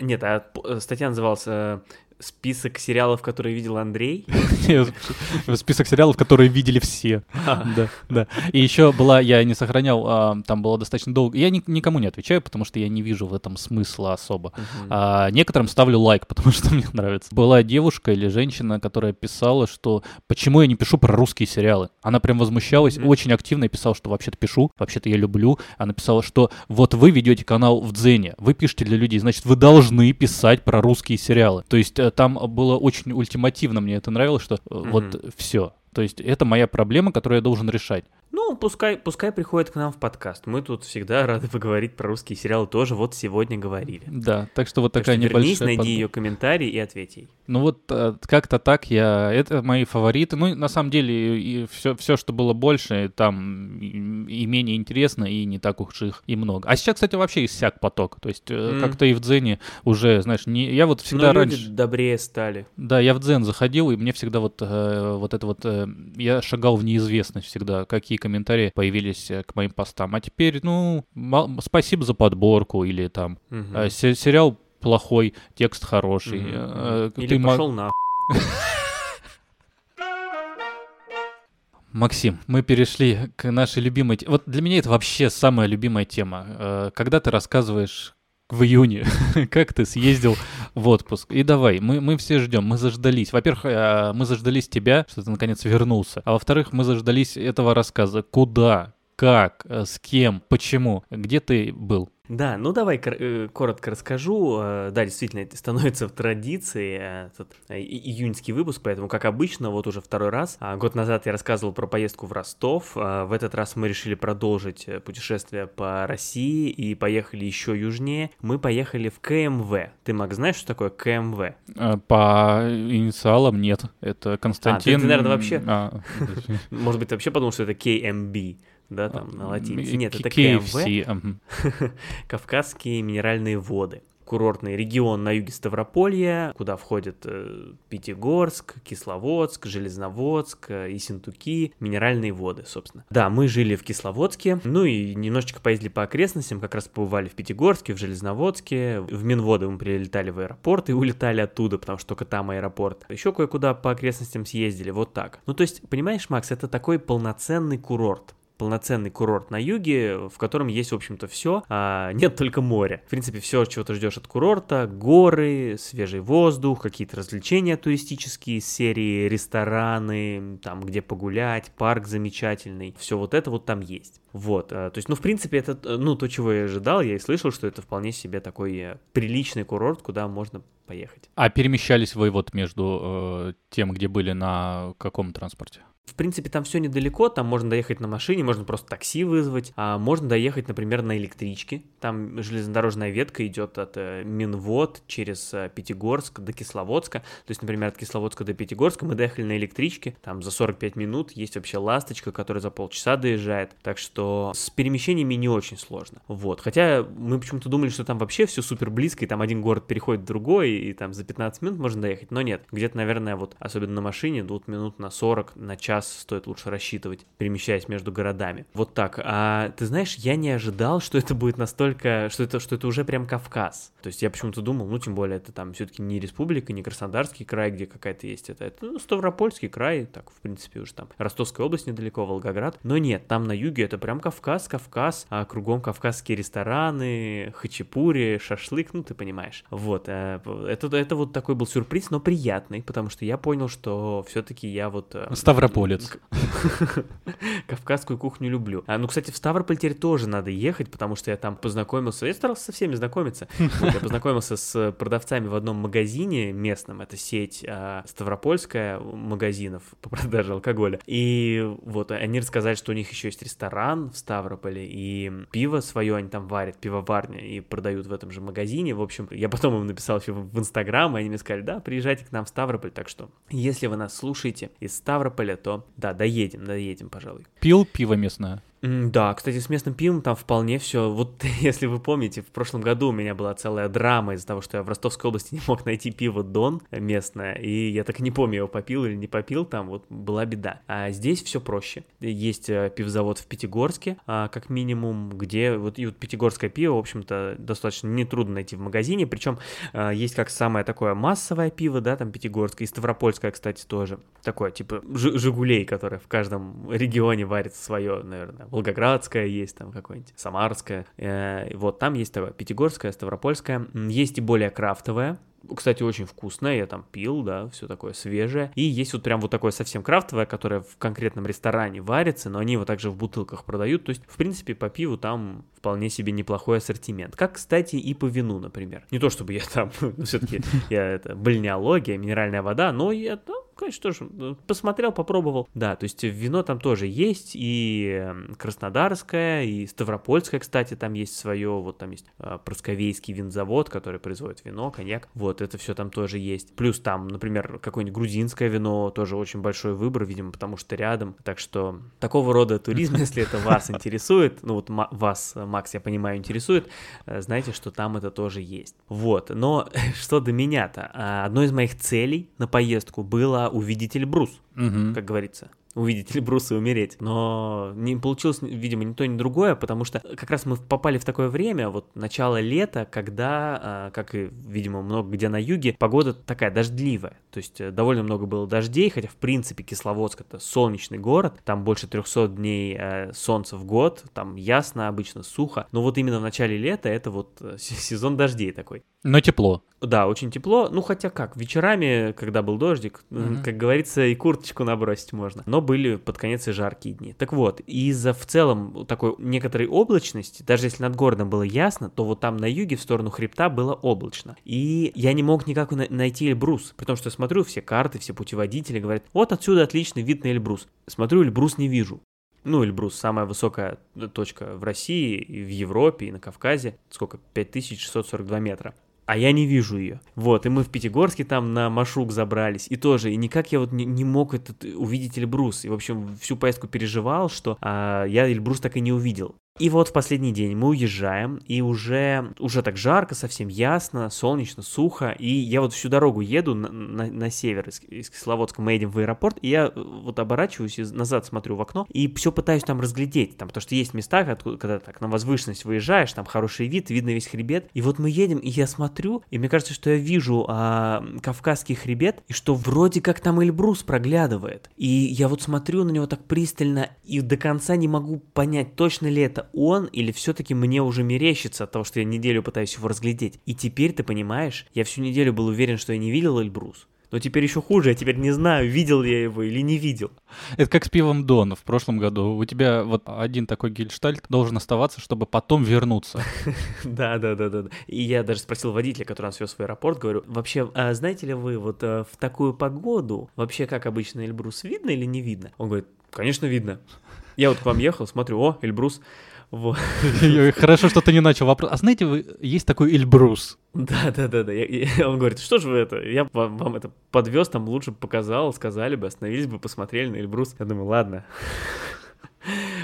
Нет, а статья называлась э, список сериалов, которые видел Андрей. Список сериалов, которые видели все. Да, да. И еще была, я не сохранял, а, там было достаточно долго. Я никому не отвечаю, потому что я не вижу в этом смысла особо. А, некоторым ставлю лайк, потому что мне нравится. Была девушка или женщина, которая писала, что почему я не пишу про русские сериалы. Она прям возмущалась, очень активно писала, что вообще-то пишу, вообще-то я люблю. Она писала, что вот вы ведете канал в Дзене, вы пишете для людей, значит, вы должны писать про русские сериалы. То есть э, там было очень ультимативно, мне это нравилось, что mm-hmm. вот все. То есть это моя проблема, которую я должен решать. Ну, пускай, пускай приходит к нам в подкаст. Мы тут всегда рады поговорить про русские сериалы тоже. Вот сегодня говорили. Да, так что вот такая так что вернись, небольшая... найди ее комментарий и ответь ей. Ну вот э, как-то так я... Это мои фавориты. Ну, на самом деле, и все, все, что было больше, там и менее интересно, и не так уж их и много. А сейчас, кстати, вообще иссяк поток. То есть mm. как-то и в Дзене уже, знаешь, не... я вот всегда Но раньше... люди добрее стали. Да, я в Дзен заходил, и мне всегда вот, э, вот это вот... Я шагал в неизвестность всегда, какие комментарии появились э, к моим постам. А теперь, ну, спасибо за подборку, или там угу. сериал плохой, текст хороший. Угу. Э, или ты пошел на. Максим, мы перешли к нашей любимой... Вот для меня это вообще самая любимая тема. Когда ты рассказываешь в июне, как ты съездил в отпуск. И давай, мы, мы все ждем, мы заждались. Во-первых, э, мы заждались тебя, что ты наконец вернулся. А во-вторых, мы заждались этого рассказа. Куда? Как? Э, с кем? Почему? Где ты был? Да, ну давай э, коротко расскажу. Э, да, действительно, это становится в традиции э, этот июньский выпуск, поэтому, как обычно, вот уже второй раз. А, год назад я рассказывал про поездку в Ростов. В этот раз мы решили продолжить путешествие по России и поехали еще южнее. Мы поехали в КМВ. Ты, Мак, знаешь, что такое КМВ? По инициалам нет. Это Константин... А, ты, ты наверное, вообще... А, Может быть, ты вообще подумал, что это КМБ да, там на латинице. Нет, это КМВ. Кавказские минеральные воды курортный регион на юге Ставрополья, куда входят э, Пятигорск, Кисловодск, Железноводск, э, Ессентуки, минеральные воды, собственно. Да, мы жили в Кисловодске, ну и немножечко поездили по окрестностям, как раз побывали в Пятигорске, в Железноводске, в Минводы мы прилетали в аэропорт и улетали оттуда, потому что только там аэропорт. Еще кое-куда по окрестностям съездили, вот так. Ну то есть, понимаешь, Макс, это такой полноценный курорт полноценный курорт на юге, в котором есть, в общем-то, все, а нет только моря. В принципе, все, чего ты ждешь от курорта, горы, свежий воздух, какие-то развлечения туристические серии, рестораны, там, где погулять, парк замечательный, все вот это вот там есть. Вот, а, то есть, ну, в принципе, это, ну, то, чего я ожидал, я и слышал, что это вполне себе такой э, приличный курорт, куда можно поехать. А перемещались вы вот между э, тем, где были на каком транспорте? В принципе, там все недалеко, там можно доехать на машине, можно просто такси вызвать, а можно доехать, например, на электричке. Там железнодорожная ветка идет от э, Минвод через э, Пятигорск до Кисловодска. То есть, например, от Кисловодска до Пятигорска мы доехали на электричке, там за 45 минут есть вообще ласточка, которая за полчаса доезжает. Так что с перемещениями не очень сложно. Вот. Хотя мы почему-то думали, что там вообще все супер близко, и там один город переходит в другой, и там за 15 минут можно доехать. Но нет, где-то, наверное, вот особенно на машине, тут минут на 40, на час стоит лучше рассчитывать, перемещаясь между городами. Вот так. А ты знаешь, я не ожидал, что это будет настолько, что это, что это уже прям Кавказ. То есть я почему-то думал, ну, тем более, это там все-таки не республика, не Краснодарский край, где какая-то есть это, это ну, Ставропольский край, так, в принципе, уже там Ростовская область недалеко, Волгоград. Но нет, там на юге это прям Кавказ, Кавказ, а кругом кавказские рестораны, хачапури, шашлык, ну, ты понимаешь. Вот, э, это, это вот такой был сюрприз, но приятный, потому что я понял, что все-таки я вот... Э, Ставрополец. Кавказскую кухню люблю. А, ну, кстати, в Ставрополь теперь тоже надо ехать, потому что я там познакомился, я старался со всеми знакомиться. Вот, я познакомился с продавцами в одном магазине местном, это сеть а, Ставропольская магазинов по продаже алкоголя. И вот они рассказали, что у них еще есть ресторан в Ставрополе, и пиво свое они там варят, пивоварня, и продают в этом же магазине. В общем, я потом им написал еще в Инстаграм, и они мне сказали, да, приезжайте к нам в Ставрополь, так что, если вы нас слушаете из Ставрополя, то да, доедем, доедем, пожалуй. Пил пиво местное? Да, кстати, с местным пивом там вполне все. Вот если вы помните, в прошлом году у меня была целая драма из-за того, что я в Ростовской области не мог найти пиво Дон местное, и я так не помню, его попил или не попил, там вот была беда. А здесь все проще. Есть э, пивзавод в Пятигорске, а, как минимум, где вот и вот пятигорское пиво, в общем-то, достаточно нетрудно найти в магазине, причем а, есть как самое такое массовое пиво, да, там пятигорское, и ставропольское, кстати, тоже. Такое, типа, Жигулей, которое в каждом регионе варится свое, наверное, Волгоградская есть там какое-нибудь, Самарская. Э, вот там есть Пятигорская, Ставропольская. Есть и более крафтовая, кстати, очень вкусное, я там пил, да, все такое свежее. И есть вот прям вот такое совсем крафтовое, которое в конкретном ресторане варится, но они его также в бутылках продают. То есть, в принципе, по пиву там вполне себе неплохой ассортимент. Как, кстати, и по вину, например. Не то чтобы я там, все-таки, я это, бальнеология, минеральная вода, но я, ну, конечно, тоже ну, посмотрел, попробовал. Да, то есть вино там тоже есть, и эм, Краснодарское, и Ставропольское, кстати, там есть свое, вот там есть э, Просковейский винзавод, который производит вино, коньяк, вот, это все там тоже есть. Плюс там, например, какое-нибудь грузинское вино, тоже очень большой выбор, видимо, потому что рядом. Так что такого рода туризм, если это вас интересует, ну вот вас, Макс, я понимаю, интересует, э, знаете, что там это тоже есть. Вот, но что до меня-то? А, одной из моих целей на поездку было увидеть Эльбрус, угу. как говорится увидеть Эльбрус и умереть. Но не получилось, видимо, ни то, ни другое, потому что как раз мы попали в такое время, вот начало лета, когда, а, как и, видимо, много где на юге, погода такая дождливая. То есть э, довольно много было дождей, хотя, в принципе, Кисловодск это солнечный город, там больше 300 дней э, солнца в год, там ясно, обычно сухо. Но вот именно в начале лета это вот э, сезон дождей такой. Но тепло. Да, очень тепло. Ну, хотя как, вечерами, когда был дождик, mm-hmm. как говорится, и курточку набросить можно. Но были под конец и жаркие дни. Так вот, из-за в целом такой некоторой облачности, даже если над городом было ясно, то вот там на юге в сторону хребта было облачно. И я не мог никак найти Эльбрус, при том, что я смотрю все карты, все путеводители, говорят, вот отсюда отличный вид на Эльбрус. Смотрю, Эльбрус не вижу. Ну, Эльбрус самая высокая точка в России, и в Европе, и на Кавказе. Сколько? 5642 метра а я не вижу ее. Вот, и мы в Пятигорске там на Машук забрались, и тоже, и никак я вот не, не мог этот, увидеть Эльбрус, и, в общем, всю поездку переживал, что а, я Эльбрус так и не увидел. И вот в последний день мы уезжаем, и уже, уже так жарко, совсем ясно, солнечно, сухо, и я вот всю дорогу еду на, на, на север из, из Кисловодска, мы едем в аэропорт, и я э, вот оборачиваюсь и назад смотрю в окно, и все пытаюсь там разглядеть, там, потому что есть места, откуда, когда так на возвышенность выезжаешь, там хороший вид, видно весь хребет, и вот мы едем, и я смотрю, и мне кажется, что я вижу а, Кавказский хребет, и что вроде как там Эльбрус проглядывает, и я вот смотрю на него так пристально, и до конца не могу понять, точно ли это он или все-таки мне уже мерещится от того, что я неделю пытаюсь его разглядеть. И теперь ты понимаешь, я всю неделю был уверен, что я не видел Эльбрус. Но теперь еще хуже, я теперь не знаю, видел я его или не видел. Это как с пивом Дон в прошлом году. У тебя вот один такой гельштальт должен оставаться, чтобы потом вернуться. Да, да, да, да. И я даже спросил водителя, который нас вез в аэропорт, говорю, вообще, а знаете ли вы, вот э, в такую погоду, вообще, как обычно, Эльбрус видно или не видно? Он говорит, конечно, видно. Я вот к вам ехал, смотрю, о, Эльбрус. Вот. Хорошо, что ты не начал вопрос. А знаете, вы есть такой Эльбрус? Да, да, да, да. он говорит, что же вы это? Я вам, вам это подвез, там лучше показал, сказали бы, остановились бы, посмотрели на Эльбрус. Я думаю, ладно.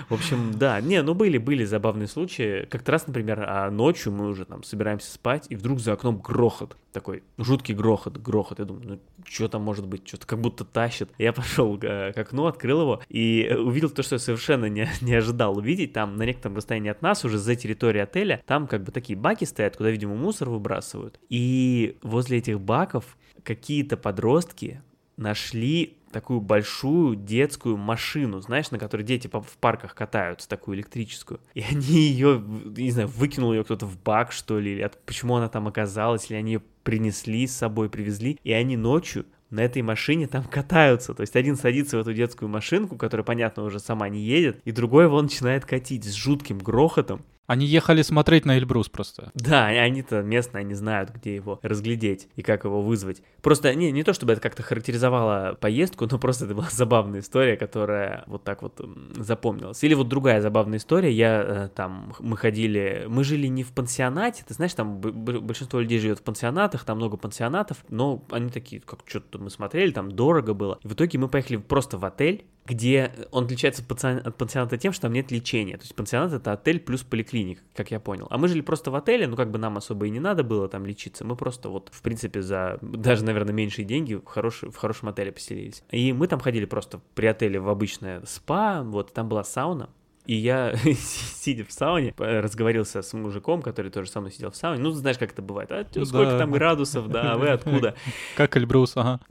В общем, да, не, ну были, были забавные случаи. Как-то раз, например, а ночью мы уже там собираемся спать, и вдруг за окном грохот, такой жуткий грохот, грохот. Я думаю, ну что там может быть, что-то как будто тащит. Я пошел э, к окну, открыл его и увидел то, что я совершенно не, не ожидал увидеть. Там на некотором расстоянии от нас, уже за территорией отеля, там как бы такие баки стоят, куда, видимо, мусор выбрасывают. И возле этих баков какие-то подростки нашли такую большую детскую машину, знаешь, на которой дети в парках катаются, такую электрическую. И они ее, не знаю, выкинул ее кто-то в бак, что ли, или почему она там оказалась, или они ее принесли с собой, привезли, и они ночью на этой машине там катаются. То есть один садится в эту детскую машинку, которая, понятно, уже сама не едет, и другой его начинает катить с жутким грохотом. Они ехали смотреть на Эльбрус просто. Да, они-то местные, они знают, где его разглядеть и как его вызвать. Просто не, не то, чтобы это как-то характеризовало поездку, но просто это была забавная история, которая вот так вот запомнилась. Или вот другая забавная история, я э, там, мы ходили, мы жили не в пансионате, ты знаешь, там большинство людей живет в пансионатах, там много пансионатов, но они такие, как что-то мы смотрели, там дорого было. И в итоге мы поехали просто в отель, где он отличается от пансионата тем, что там нет лечения. То есть пансионат это отель плюс поликлиника, как я понял. А мы жили просто в отеле, ну как бы нам особо и не надо было там лечиться. Мы просто вот, в принципе, за даже, наверное, меньшие деньги в, хорош, в хорошем отеле поселились. И мы там ходили просто при отеле в обычное спа, вот там была сауна. И я, сидя в сауне, разговорился с мужиком, который тоже со мной сидел в сауне. Ну, знаешь, как это бывает. А сколько да. там градусов, да, вы откуда? Как Эльбрус, ага.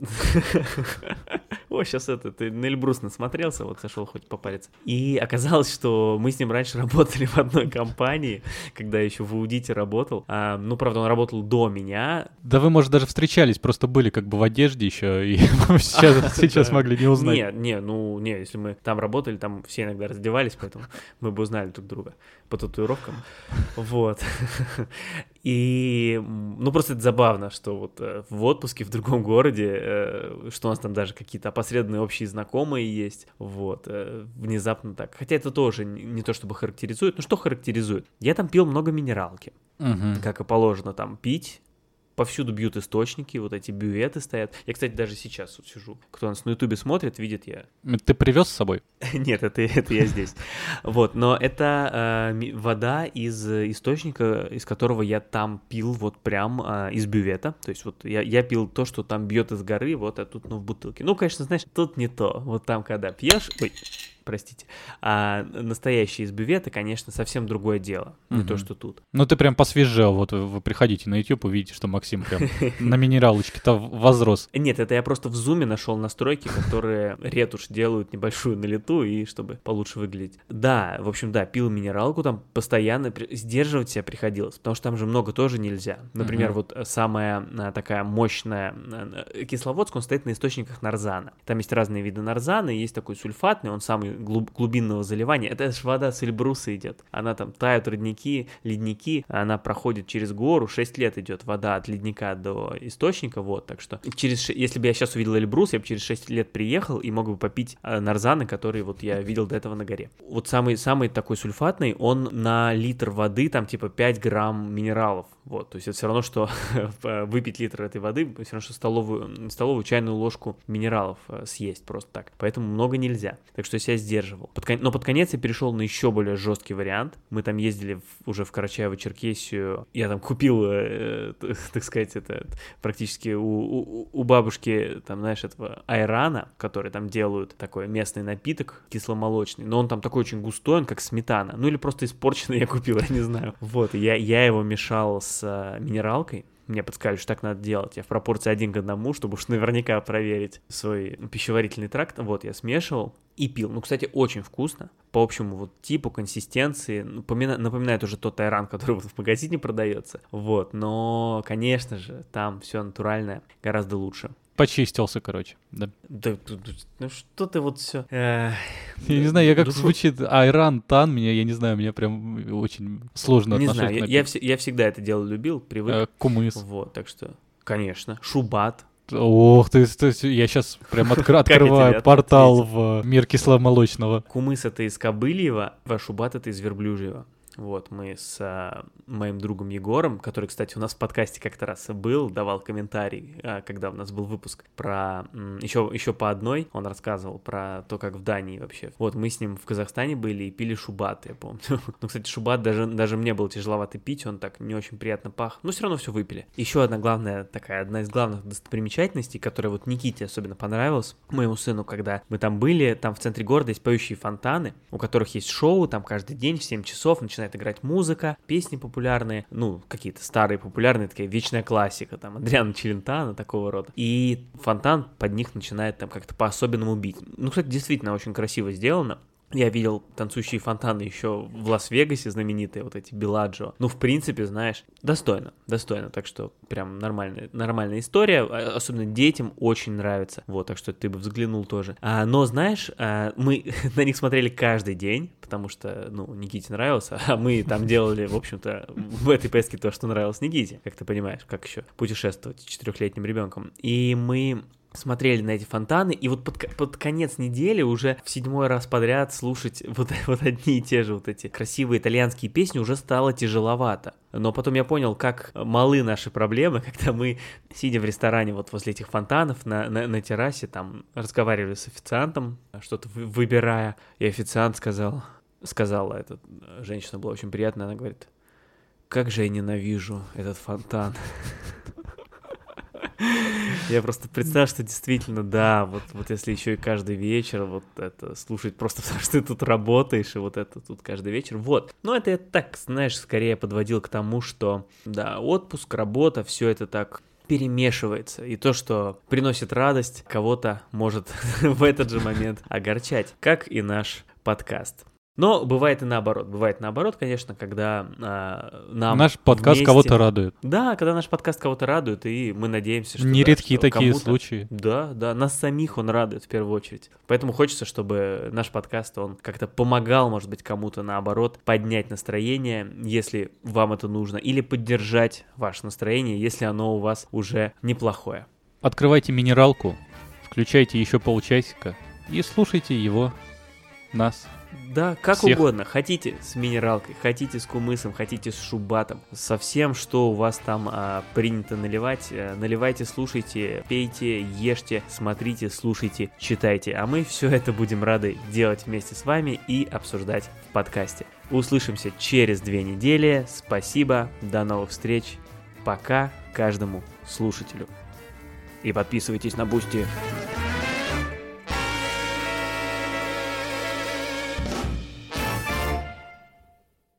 О, сейчас это, ты на Эльбрус насмотрелся, вот зашел хоть попариться. И оказалось, что мы с ним раньше работали в одной компании, когда еще в аудите работал. А, ну, правда, он работал до меня. Да вы, может, даже встречались, просто были как бы в одежде еще, и сейчас, сейчас могли не узнать. Не, не, ну, не, если мы там работали, там все иногда раздевались, поэтому мы бы узнали друг друга по татуировкам. Вот. И, ну, просто это забавно, что вот э, в отпуске в другом городе, э, что у нас там даже какие-то опосредованные общие знакомые есть, вот, э, внезапно так. Хотя это тоже не то чтобы характеризует, но что характеризует? Я там пил много минералки, угу. как и положено там пить, повсюду бьют источники, вот эти бюветы стоят. Я, кстати, даже сейчас вот сижу. Кто нас на ютубе смотрит, видит я. Ты привез с собой? Нет, это, это я здесь. Вот, но это э, вода из источника, из которого я там пил вот прям э, из бювета. То есть вот я, я пил то, что там бьет из горы, вот, а тут, ну, в бутылке. Ну, конечно, знаешь, тут не то. Вот там, когда пьешь... Ой, простите. А настоящие из бювета, конечно, совсем другое дело, угу. не то, что тут. Ну, ты прям посвежел, вот вы приходите на YouTube, увидите, что Максим прям на минералочке-то возрос. Нет, это я просто в зуме нашел настройки, которые ретушь делают небольшую на лету, и чтобы получше выглядеть. Да, в общем, да, пил минералку, там постоянно сдерживать себя приходилось, потому что там же много тоже нельзя. Например, вот самая а, такая мощная э, Кисловодск, он стоит на источниках нарзана. Там есть разные виды нарзана, есть такой сульфатный, он самый глубинного заливания. Это же вода с Эльбруса идет. Она там тают родники, ледники, она проходит через гору, 6 лет идет вода от ледника до источника, вот, так что через, если бы я сейчас увидел Эльбрус, я бы через 6 лет приехал и мог бы попить э, нарзаны, которые вот я видел до этого на горе. Вот самый, самый такой сульфатный, он на литр воды, там типа 5 грамм минералов, вот, то есть это все равно, что выпить литр этой воды, все равно, что столовую, столовую чайную ложку минералов э, съесть просто так, поэтому много нельзя. Так что я сдерживал. Под, но под конец я перешел на еще более жесткий вариант. Мы там ездили в, уже в Карачаево-Черкесию. Я там купил, э, так сказать, это практически у, у, у бабушки, там, знаешь, этого айрана, который там делают такой местный напиток кисломолочный. Но он там такой очень густой, он как сметана. Ну или просто испорченный я купил, я не знаю. Вот, я, я его мешал с э, минералкой мне подсказали, что так надо делать. Я в пропорции один к одному, чтобы уж наверняка проверить свой пищеварительный тракт. Вот, я смешивал и пил. Ну, кстати, очень вкусно. По общему вот типу, консистенции. Напоминает, напоминает уже тот айран, который вот в магазине продается. Вот, но, конечно же, там все натуральное гораздо лучше. Почистился, короче, да. Да, ну что ты вот все. Я не знаю, я как звучит Айран Тан, меня, я не знаю, мне прям очень сложно Не знаю, я, всегда это дело любил, привык. Э, кумыс. Вот, так что, конечно. Шубат. Ох, ты, ты, я сейчас прям откр- открываю портал в мир кисломолочного. Кумыс это из Кобыльева, а Шубат это из Верблюжьего. Вот, мы с а, моим другом Егором, который, кстати, у нас в подкасте как-то раз был, давал комментарий, а, когда у нас был выпуск про... Еще, еще по одной он рассказывал про то, как в Дании вообще. Вот, мы с ним в Казахстане были и пили шубат, я помню. ну, кстати, шубат даже, даже мне было тяжеловато пить, он так не очень приятно пах, но все равно все выпили. Еще одна главная такая, одна из главных достопримечательностей, которая вот Никите особенно понравилась, моему сыну, когда мы там были, там в центре города есть поющие фонтаны, у которых есть шоу, там каждый день в 7 часов начинает начинает играть музыка, песни популярные, ну, какие-то старые популярные, такая вечная классика, там, Адриана Челентана, такого рода. И фонтан под них начинает там как-то по-особенному бить. Ну, кстати, действительно очень красиво сделано. Я видел танцующие фонтаны еще в Лас-Вегасе, знаменитые вот эти Беладжо. Ну, в принципе, знаешь, достойно, достойно. Так что прям нормальная, нормальная история. А, особенно детям очень нравится. Вот, так что ты бы взглянул тоже. А, но, знаешь, а, мы на них смотрели каждый день, потому что, ну, Никите нравился, а мы там делали, в общем-то, в этой поездке то, что нравилось Никите, как ты понимаешь, как еще путешествовать четырехлетним ребенком. И мы смотрели на эти фонтаны, и вот под, под конец недели уже в седьмой раз подряд слушать вот, вот одни и те же вот эти красивые итальянские песни уже стало тяжеловато. Но потом я понял, как малы наши проблемы, когда мы, сидя в ресторане вот возле этих фонтанов на, на, на террасе, там разговаривали с официантом, что-то выбирая, и официант сказал, сказала, эта женщина была очень приятная, она говорит, как же я ненавижу этот фонтан. Я просто представил, что действительно, да, вот, вот если еще и каждый вечер вот это слушать просто потому, что ты тут работаешь, и вот это тут каждый вечер, вот. Но это я так, знаешь, скорее подводил к тому, что, да, отпуск, работа, все это так перемешивается. И то, что приносит радость, кого-то может в этот же момент огорчать, как и наш подкаст. Но бывает и наоборот. Бывает наоборот, конечно, когда а, нам Наш подкаст вместе... кого-то радует. Да, когда наш подкаст кого-то радует, и мы надеемся, что... Нередки да, что такие случаи. Да, да, нас самих он радует в первую очередь. Поэтому хочется, чтобы наш подкаст, он как-то помогал, может быть, кому-то наоборот, поднять настроение, если вам это нужно, или поддержать ваше настроение, если оно у вас уже неплохое. Открывайте минералку, включайте еще полчасика и слушайте его, нас. Да, как Всех. угодно. Хотите с минералкой, хотите с кумысом, хотите с шубатом. Со всем, что у вас там а, принято наливать. А, наливайте, слушайте, пейте, ешьте, смотрите, слушайте, читайте. А мы все это будем рады делать вместе с вами и обсуждать в подкасте. Услышимся через две недели. Спасибо, до новых встреч. Пока каждому слушателю. И подписывайтесь на Boosty.